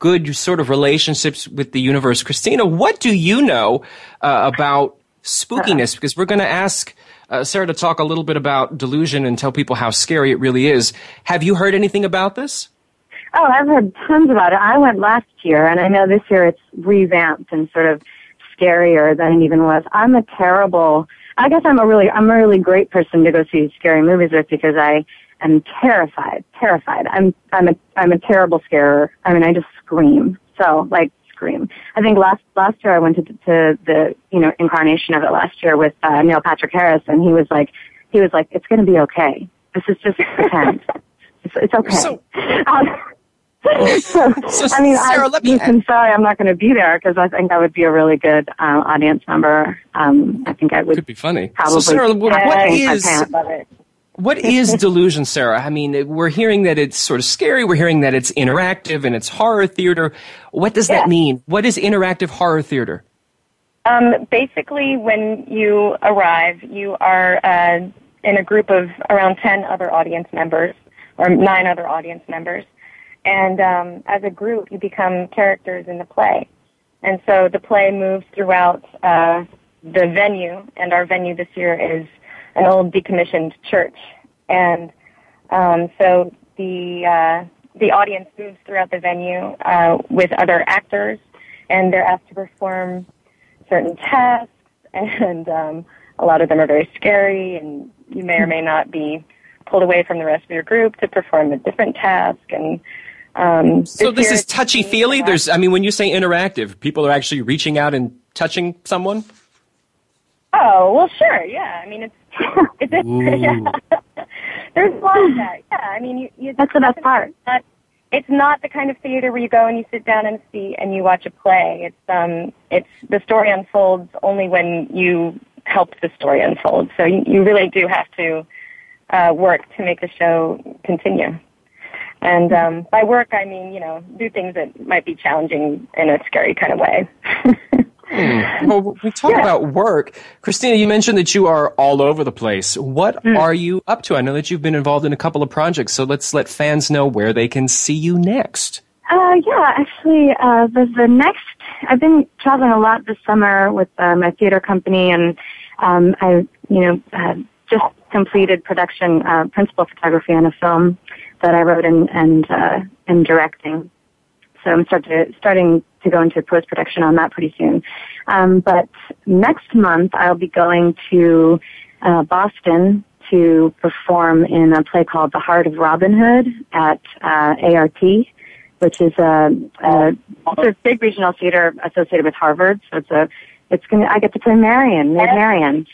good sort of relationships with the universe. Christina, what do you know uh, about spookiness? Because we're going to ask uh, Sarah to talk a little bit about delusion and tell people how scary it really is. Have you heard anything about this? Oh, I've heard tons about it. I went last year, and I know this year it's revamped and sort of scarier than it even was. I'm a terrible. I guess I'm a really, I'm a really great person to go see scary movies with because I am terrified, terrified. I'm I'm a I'm a terrible scarer. I mean, I just scream. So like scream. I think last last year I went to to the you know incarnation of it last year with uh, Neil Patrick Harris, and he was like he was like it's going to be okay. This is just pretend. it's, it's okay. So, um, so, so, I mean, Sarah, I, let me. I'm sorry, I'm not going to be there because I think I would be a really good uh, audience member. Um, I think I would. Could be funny. Probably. So, Sarah, what, what is? What is delusion, Sarah? I mean, we're hearing that it's sort of scary. We're hearing that it's interactive and it's horror theater. What does that mean? What is interactive horror theater? Um, basically, when you arrive, you are uh, in a group of around 10 other audience members, or nine other audience members. And um, as a group, you become characters in the play. And so the play moves throughout uh, the venue, and our venue this year is an old decommissioned church, and um, so the uh, the audience moves throughout the venue uh, with other actors, and they're asked to perform certain tasks, and um, a lot of them are very scary, and you may or may not be pulled away from the rest of your group to perform a different task, and um, so this, this is touchy feely. There's, I mean, when you say interactive, people are actually reaching out and touching someone. Oh well, sure, yeah. I mean, it's it's yeah. There's a lot of that. Yeah, I mean, you, you that's the best part. Not, it's not the kind of theater where you go and you sit down in a seat and you watch a play. It's um, it's the story unfolds only when you help the story unfold. So you, you really do have to uh, work to make the show continue. And um, by work, I mean you know do things that might be challenging in a scary kind of way. Hmm. Well, we talk yeah. about work. Christina, you mentioned that you are all over the place. What mm. are you up to? I know that you've been involved in a couple of projects, so let's let fans know where they can see you next. Uh, yeah, actually, uh, the, the next, I've been traveling a lot this summer with uh, my theater company, and um, I, you know, uh, just completed production, uh, principal photography on a film that I wrote and and, uh, and directing. So I'm start to, starting to go into post production on that pretty soon. Um, but next month I'll be going to uh, Boston to perform in a play called The Heart of Robin Hood at uh, ART, which is a, a, a big regional theater associated with Harvard. So it's a it's gonna I get to play Marion, Maid Marian.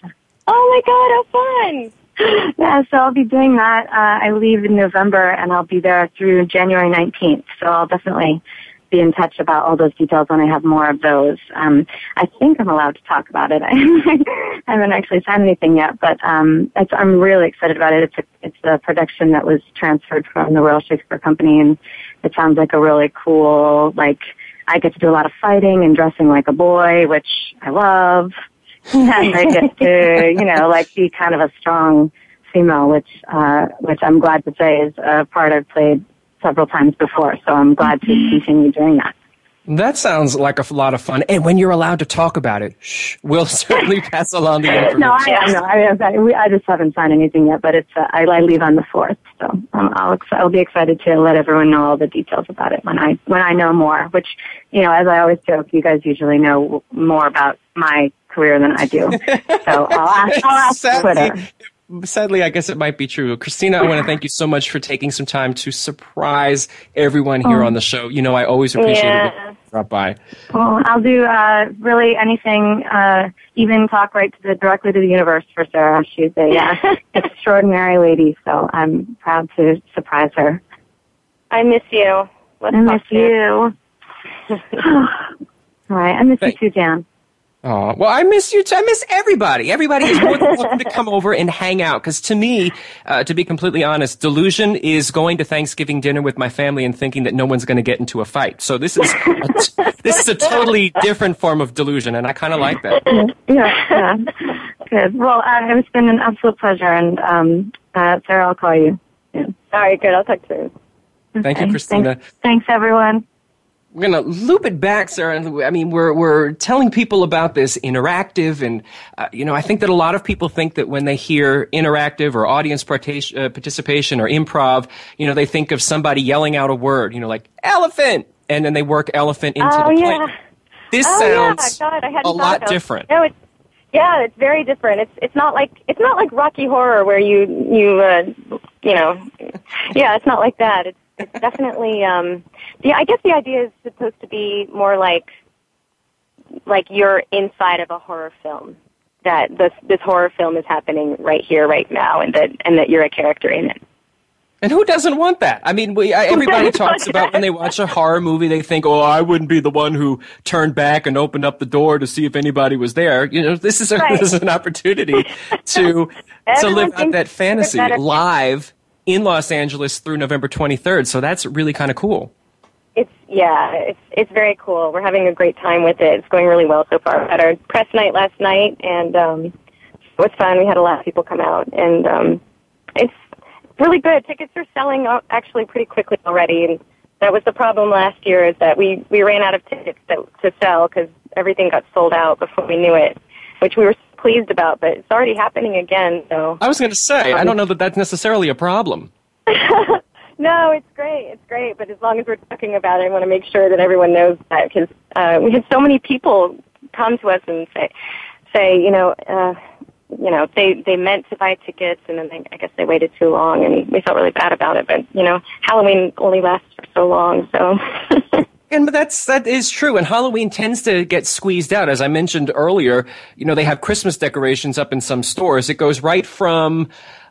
Oh my god, how fun! yeah, so I'll be doing that. Uh, I leave in November and I'll be there through January 19th. So I'll definitely be in touch about all those details when I have more of those. Um, I think I'm allowed to talk about it. I haven't actually signed anything yet, but um, it's, I'm really excited about it. It's a, it's a production that was transferred from the Royal Shakespeare Company, and it sounds like a really cool, like I get to do a lot of fighting and dressing like a boy, which I love. And I get to, you know, like be kind of a strong female, which, uh, which I'm glad to say is a part I've played several times before. So I'm glad to continue doing that. That sounds like a lot of fun. And when you're allowed to talk about it, shh, we'll certainly pass along the information. no, I, no, I, I just haven't signed anything yet, but it's uh, I, I leave on the fourth, so um, I'll I'll be excited to let everyone know all the details about it when I when I know more. Which you know, as I always joke, you guys usually know more about my career than I do. So I'll ask, I'll ask Sadly, Twitter. Sadly, I guess it might be true. Christina, I want to thank you so much for taking some time to surprise everyone here Oh. on the show. You know, I always appreciate Yeah. it drop by. Well, I'll do uh, really anything, uh, even talk right to the directly to the universe for Sarah. She's a uh, extraordinary lady, so I'm proud to surprise her. I miss you. Let's I miss talk you. All right, I miss Thank- you too, Dan. Oh, well, I miss you too. I miss everybody. Everybody is more than welcome to come over and hang out. Because to me, uh, to be completely honest, delusion is going to Thanksgiving dinner with my family and thinking that no one's going to get into a fight. So this is a t- this is a totally different form of delusion, and I kind of like that. Yeah, yeah. Good. Well, uh, it's been an absolute pleasure, and um, uh, Sarah, I'll call you. soon. All right, good. I'll talk soon. Thank you, Christina. Thanks, thanks everyone. We're gonna loop it back, Sarah. I mean, we're we're telling people about this interactive, and uh, you know, I think that a lot of people think that when they hear interactive or audience partic- uh, participation or improv, you know, they think of somebody yelling out a word, you know, like elephant, and then they work elephant into oh the yeah. play. This oh sounds yeah. God, a lot about- different. No, it's yeah, it's very different. It's it's not like it's not like Rocky Horror where you you uh, you know, yeah, it's not like that. It's it's definitely um the I guess the idea is supposed to be more like like you're inside of a horror film. That this this horror film is happening right here, right now, and that and that you're a character in it. And who doesn't want that? I mean, we, everybody talks about when they watch a horror movie, they think, "Oh, I wouldn't be the one who turned back and opened up the door to see if anybody was there." You know, this is a, Right. this is an opportunity to to live out that fantasy live in Los Angeles through November 23rd. So that's really kind of cool. It's yeah, it's it's very cool. We're having a great time with it. It's going really well so far. We had our press night last night, and um, it was fun. We had a lot of people come out, and um, it's really good. Tickets are selling out actually pretty quickly already, and that was the problem last year. Is that we we ran out of tickets that, to sell because everything got sold out before we knew it, which we were pleased about. But it's already happening again. So I was going to say, I don't know that that's necessarily a problem. No, it's great. It's great. But as long as we're talking about it, I want to make sure that everyone knows that because uh, we had so many people come to us and say, say, you know, uh, you know, they they meant to buy tickets and then they, I guess they waited too long and we felt really bad about it. But you know, Halloween only lasts for so long, so. And but that's that is true. And Halloween tends to get squeezed out, as I mentioned earlier. You know, they have Christmas decorations up in some stores. It goes right from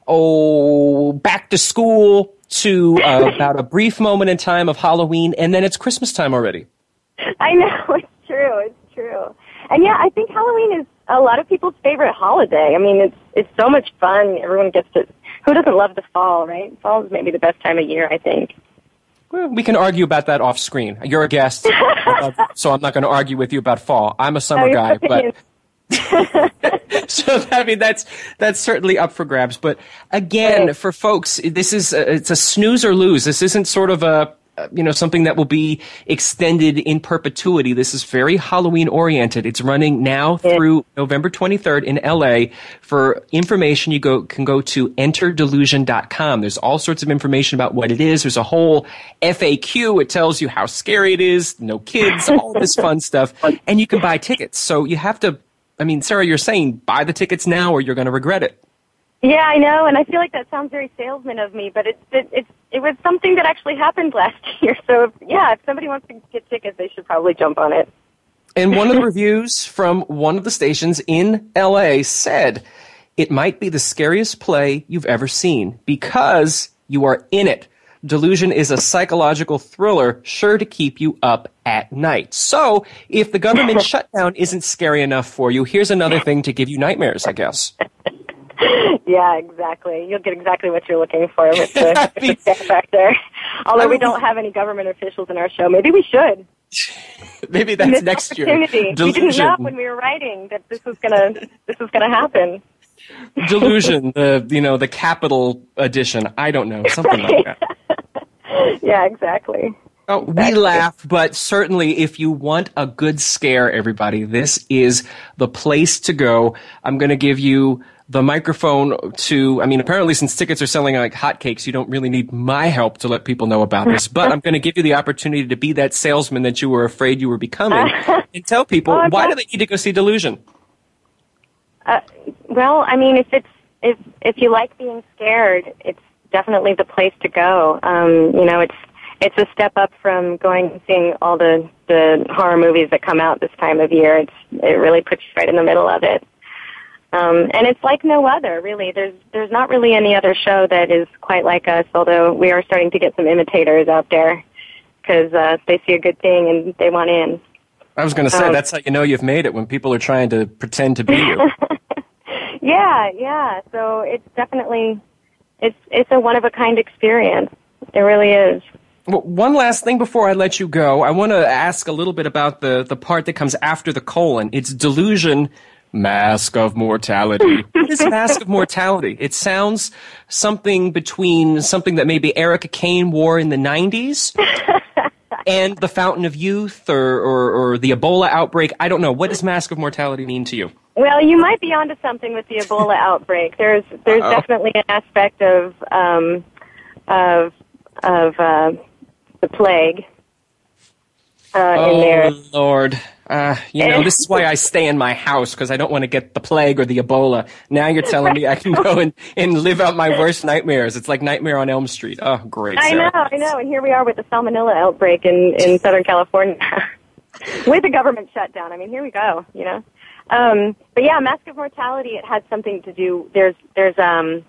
oh back to school to uh, about a brief moment in time of Halloween, and then it's Christmas time already. I know it's true. It's true. And yeah, I think Halloween is a lot of people's favorite holiday. I mean, it's it's so much fun. Everyone gets to. Who doesn't love the fall, right? Fall is maybe the best time of year. I think. Well, we can argue about that off screen. You're a guest, so I'm not going to argue with you about fall. I'm a summer guy, but so I mean that's that's certainly up for grabs. But again, oh. for folks, this is a, it's a snooze or lose. This isn't sort of a you know something that will be extended in perpetuity. This is very Halloween oriented. It's running now through November 23rd in LA. For information, you go can go to enterdelusion.com. There's all sorts of information about what it is. There's a whole FAQ. It tells you how scary it is. No kids. All this fun stuff, and you can buy tickets. So you have to. I mean, Sarah, you're saying buy the tickets now or you're going to regret it. Yeah, I know, and I feel like that sounds very salesman of me, but it it it, it was something that actually happened last year. So if, yeah, if somebody wants to get tickets, they should probably jump on it. And one of the reviews from one of the stations in LA said it might be the scariest play you've ever seen because you are in it. Delusion is a psychological thriller sure to keep you up at night. So, if the government shutdown isn't scary enough for you, here's another thing to give you nightmares, I guess. yeah, exactly. You'll get exactly what you're looking for with the, with the back there. Although we don't have any government officials in our show, maybe we should. Maybe that's next year. opportunity. We didn't know when we were writing that this was gonna this was gonna happen. Delusion, the you know the capital edition. I don't know something like that. yeah, exactly. Oh, we laugh, but certainly if you want a good scare, everybody, this is the place to go. I'm going to give you the microphone to, I mean, apparently since tickets are selling like hotcakes, you don't really need my help to let people know about this, but I'm going to give you the opportunity to be that salesman that you were afraid you were becoming and tell people Oh, why do they need to go see Delusion? Uh, well, I mean, if it's if if you like being scared, it's definitely the place to go. Um, you know, it's it's a step up from going and seeing all the the horror movies that come out this time of year. It's it really puts you right in the middle of it. Um, and it's like no other, really. There's there's not really any other show that is quite like us. Although we are starting to get some imitators out there because uh, they see a good thing and they want in. I was going to say, Um, that's how you know you've made it when people are trying to pretend to be you. Yeah, yeah. So it's definitely it's it's a one of a kind experience. It really is. Well, one last thing before I let you go, I want to ask a little bit about the the part that comes after the colon. It's delusion, masque of mortality. what is masque of mortality? It sounds something between something that maybe Erica Kane wore in the '90s. And the Fountain of Youth, or, or, or the Ebola outbreak. I don't know. What does Masque of Mortality mean to you? Well, you might be onto something with the Ebola outbreak. There's there's Uh-oh. definitely an aspect of um, of of uh, the plague uh, in there. Oh Lord, uh, you know this is why I stay in my house because I don't want to get the plague or the Ebola. Now you're telling me I can go and, and live out my worst nightmares. It's like Nightmare on Elm Street. Oh, great, I know, I know, and here we are with the salmonella outbreak in in Southern California, with the government shutdown. I mean, here we go. You know, um, but yeah, masque of mortality. It had something to do. There's there's um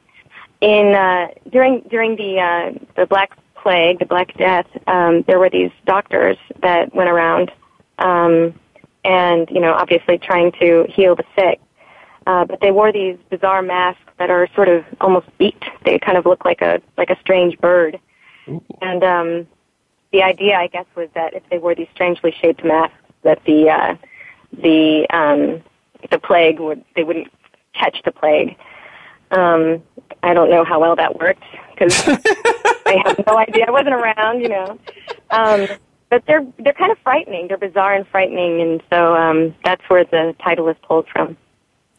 in uh, during during the uh, the Black Plague, the Black Death. Um, there were these doctors that went around, um, and you know, obviously trying to heal the sick. Uh, but they wore these bizarre masks that are sort of almost beaked. They kind of look like a like a strange bird. And um, the idea, I guess, was that if they wore these strangely shaped masks, that the uh, the um, the plague would they wouldn't catch the plague. Um, I don't know how well that worked because I have no idea. I wasn't around, you know. Um, but they're they're kind of frightening. They're bizarre and frightening, and so um, that's where the title is pulled from.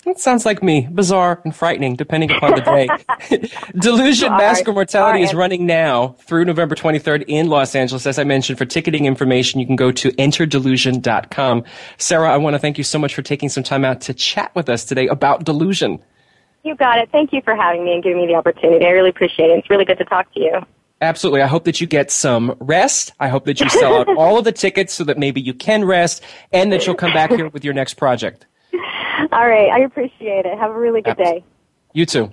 It sounds like me, bizarre and frightening, depending upon the day. Delusion Masque of Mortality is running now through November 23rd in Los Angeles. As I mentioned, for ticketing information, you can go to enterdelusion.com. Sarah, I want to thank you so much for taking some time out to chat with us today about delusion. You got it. Thank you for having me and giving me the opportunity. I really appreciate it. It's really good to talk to you. Absolutely. I hope that you get some rest. I hope that you sell out all of the tickets so that maybe you can rest and that you'll come back here with your next project. All right. I appreciate it. Have a really good day. You too.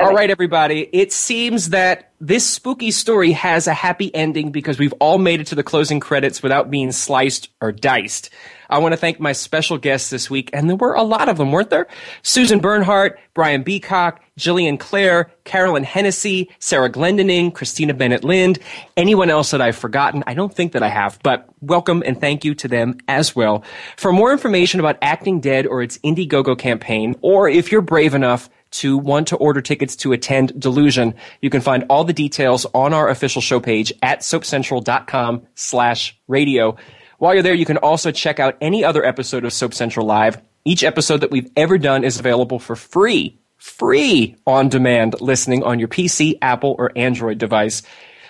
All right, everybody. It seems that this spooky story has a happy ending because we've all made it to the closing credits without being sliced or diced. I want to thank my special guests this week, and there were a lot of them, weren't there? Susan Bernhardt, Brian Beacock, Jillian Clare, Carolyn Hennessy, Sarah Glendening, Christina Bennett Lind, anyone else that I've forgotten. I don't think that I have, but welcome and thank you to them as well. For more information about Acting Dead or its Indiegogo campaign, or if you're brave enough to want to order tickets to attend Delusion, you can find all the details on our official show page at soapcentral.com slash radio. While you're there, you can also check out any other episode of Soap Central Live. Each episode that we've ever done is available for free, free on demand listening on your PC, Apple, or Android device.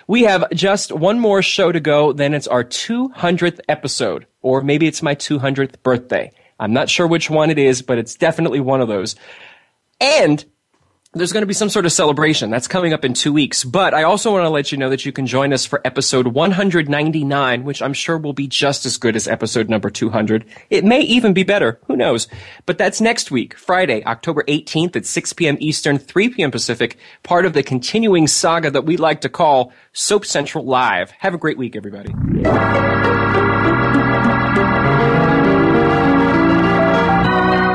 We have just one more show to go, then it's our 200th episode, or maybe it's my 200th birthday. I'm not sure which one it is, but it's definitely one of those. And there's going to be some sort of celebration. That's coming up in two weeks. But I also want to let you know that you can join us for episode 199, which I'm sure will be just as good as episode number 200. It may even be better. Who knows? But that's next week, Friday, October 18th at 6 p.m. Eastern, 3 p.m. Pacific, part of the continuing saga that we like to call Soap Central Live. Have a great week, everybody.